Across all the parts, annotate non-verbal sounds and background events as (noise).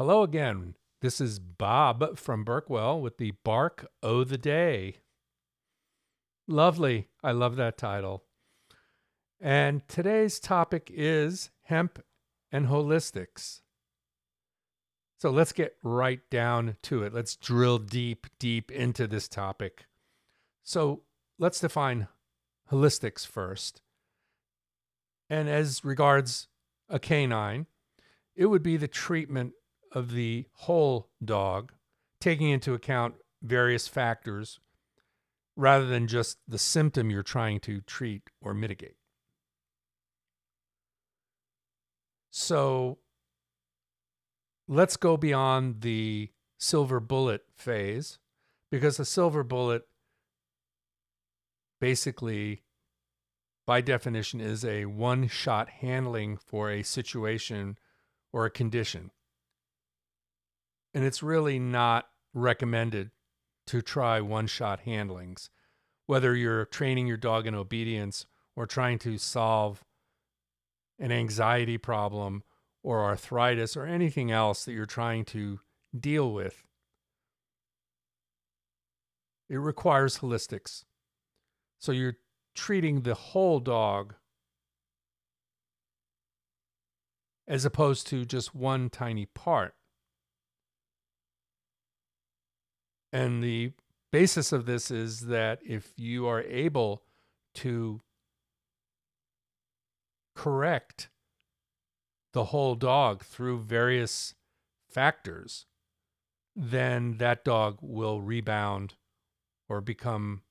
Hello again. This is Bob from Berkwell with the Bark O' the Day. Lovely. I love that title. And today's topic is hemp and holistics. So let's get right down to it. Let's drill deep, deep into this topic. So let's define holistics first. And as regards a canine, it would be the treatment of the whole dog, taking into account various factors rather than just the symptom you're trying to treat or mitigate. So let's go beyond the silver bullet phase because a silver bullet basically by definition, is a one shot handling for a situation or a condition. And it's really not recommended to try one shot handlings, whether you're training your dog in obedience or trying to solve an anxiety problem or arthritis or anything else that you're trying to deal with. It requires holistics. So you're treating the whole dog as opposed to just one tiny part. And the basis of this is that if you are able to correct the whole dog through various factors, then that dog will rebound or become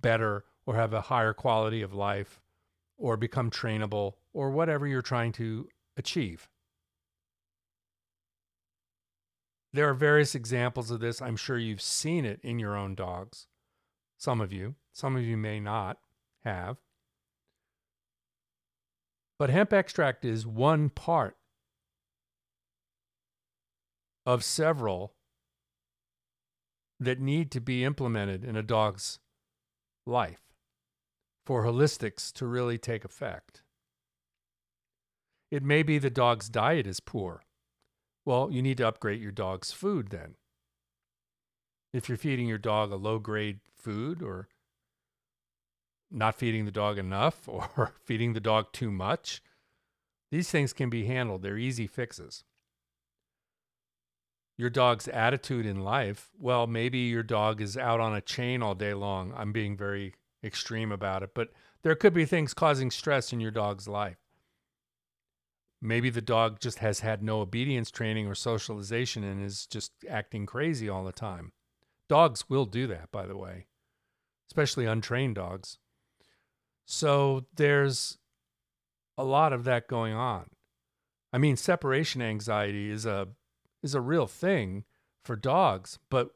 better or have a higher quality of life or become trainable or whatever you're trying to achieve. There are various examples of this. I'm sure you've seen it in your own dogs. Some of you, some of you may not have. But hemp extract is one part of several that need to be implemented in a dog's life for holistics to really take effect. It may be the dog's diet is poor. Well, you need to upgrade your dog's food then. If you're feeding your dog a low grade food or not feeding the dog enough (laughs) or feeding the dog too much, these things can be handled. They're easy fixes. Your dog's attitude in life, well, maybe your dog is out on a chain all day long. I'm being very extreme about it, but there could be things causing stress in your dog's life. Maybe the dog just has had no obedience training or socialization and is just acting crazy all the time. Dogs will do that, by the way, especially untrained dogs. So there's a lot of that going on. I mean, separation anxiety is a is a real thing for dogs, but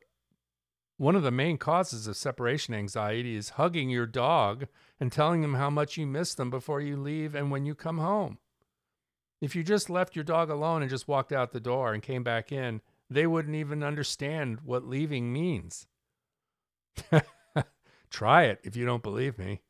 one of the main causes of separation anxiety is hugging your dog and telling them how much you miss them before you leave and when you come home. If you just left your dog alone and just walked out the door and came back in, they wouldn't even understand what leaving means. (laughs) Try it if you don't believe me.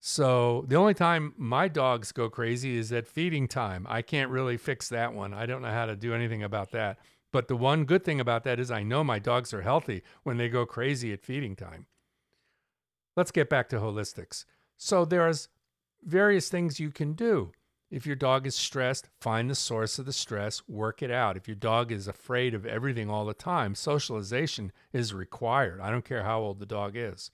So, the only time my dogs go crazy is at feeding time. I can't really fix that one. I don't know how to do anything about that. But the one good thing about that is I know my dogs are healthy when they go crazy at feeding time. Let's get back to holistics. So there's various things you can do. If your dog is stressed, find the source of the stress, work it out. If your dog is afraid of everything all the time, socialization is required. I don't care how old the dog is.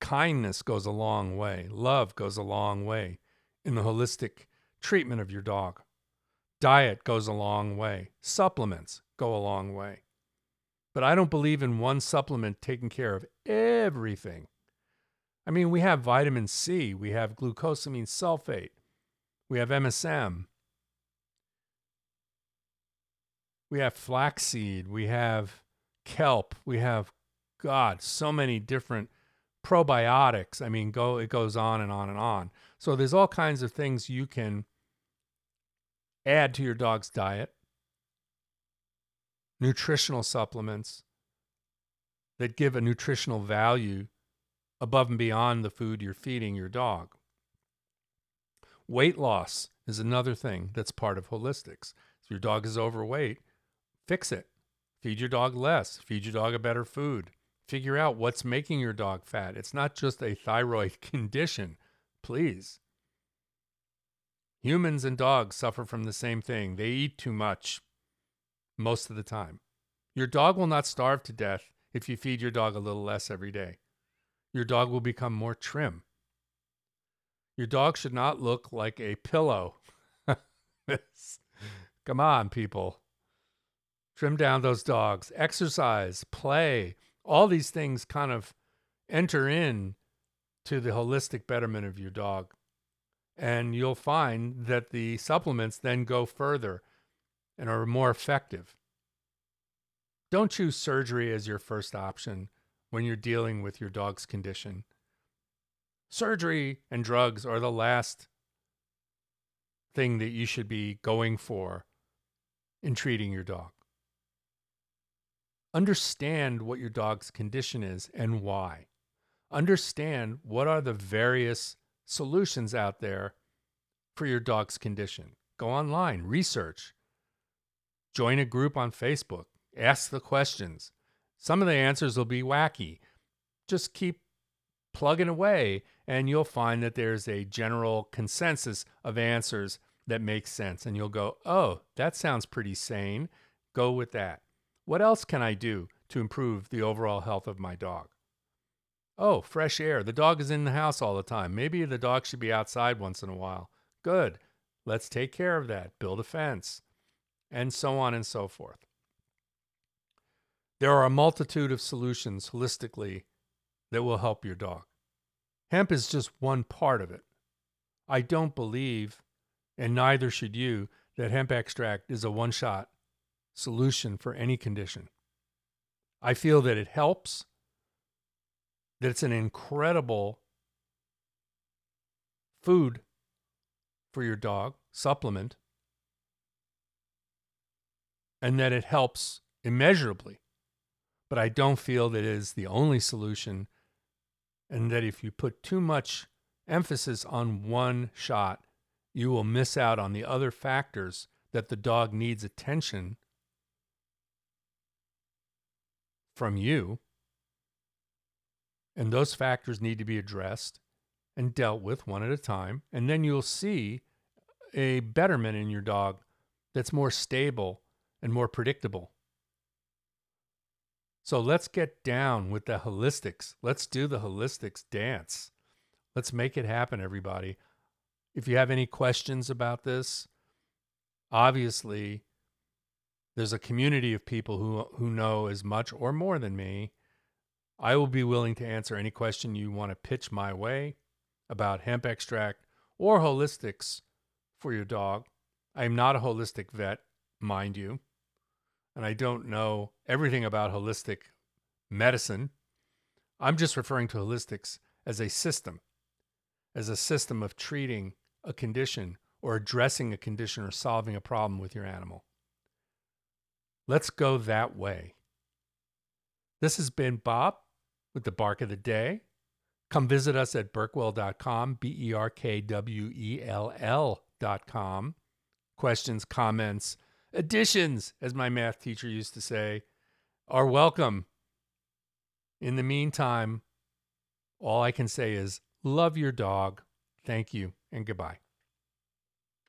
Kindness goes a long way. Love goes a long way in the holistic treatment of your dog. Diet goes a long way. Supplements go a long way. But I don't believe in one supplement taking care of everything. I mean, we have vitamin C, we have glucosamine sulfate, we have MSM, we have flaxseed, we have kelp, we have, God, so many different probiotics. I mean, go it goes on and on and on. So there's all kinds of things you can add to your dog's diet nutritional supplements that give a nutritional value above and beyond the food you're feeding your dog. Weight loss is another thing that's part of holistics. If your dog is overweight, fix it. Feed your dog less, feed your dog a better food. Figure out what's making your dog fat. It's not just a thyroid (laughs) condition, please. Humans and dogs suffer from the same thing. They eat too much most of the time. Your dog will not starve to death if you feed your dog a little less every day. Your dog will become more trim. Your dog should not look like a pillow. (laughs) Come on, people. Trim down those dogs. Exercise, play, all these things kind of enter in to the holistic betterment of your dog. And you'll find that the supplements then go further and are more effective. Don't choose surgery as your first option when you're dealing with your dog's condition. Surgery and drugs are the last thing that you should be going for in treating your dog. Understand what your dog's condition is and why. Understand what are the various solutions out there for your dog's condition. Go online, research, join a group on Facebook, Ask the questions. Some of the answers will be wacky. Just keep plugging away, and you'll find that there's a general consensus of answers that makes sense. And you'll go, oh, that sounds pretty sane. Go with that. What else can I do to improve the overall health of my dog? Oh, fresh air. The dog is in the house all the time. Maybe the dog should be outside once in a while. Good. Let's take care of that. Build a fence. And so on and so forth. There are a multitude of solutions holistically that will help your dog. Hemp is just one part of it. I don't believe, and neither should you, that hemp extract is a one shot solution for any condition. I feel that it helps, that it's an incredible food for your dog, supplement, and that it helps immeasurably but I don't feel that it is the only solution. And that if you put too much emphasis on one shot, you will miss out on the other factors that the dog needs attention from you. And those factors need to be addressed and dealt with one at a time. And then you'll see a betterment in your dog that's more stable and more predictable. So let's get down with the holistics. Let's do the holistics dance. Let's make it happen, everybody. If you have any questions about this, obviously there's a community of people who who know as much or more than me. I will be willing to answer any question you want to pitch my way about hemp extract or holistics for your dog. I am not a holistic vet, mind you and I don't know everything about holistic medicine. I'm just referring to holistics as a system, as a system of treating a condition or addressing a condition or solving a problem with your animal. Let's go that way. This has been Bob with the Bark of the Day. Come visit us at berkwell.com, B E R K W E L L.com. Questions, comments, Additions, as my math teacher used to say, are welcome. In the meantime, all I can say is love your dog. Thank you and goodbye.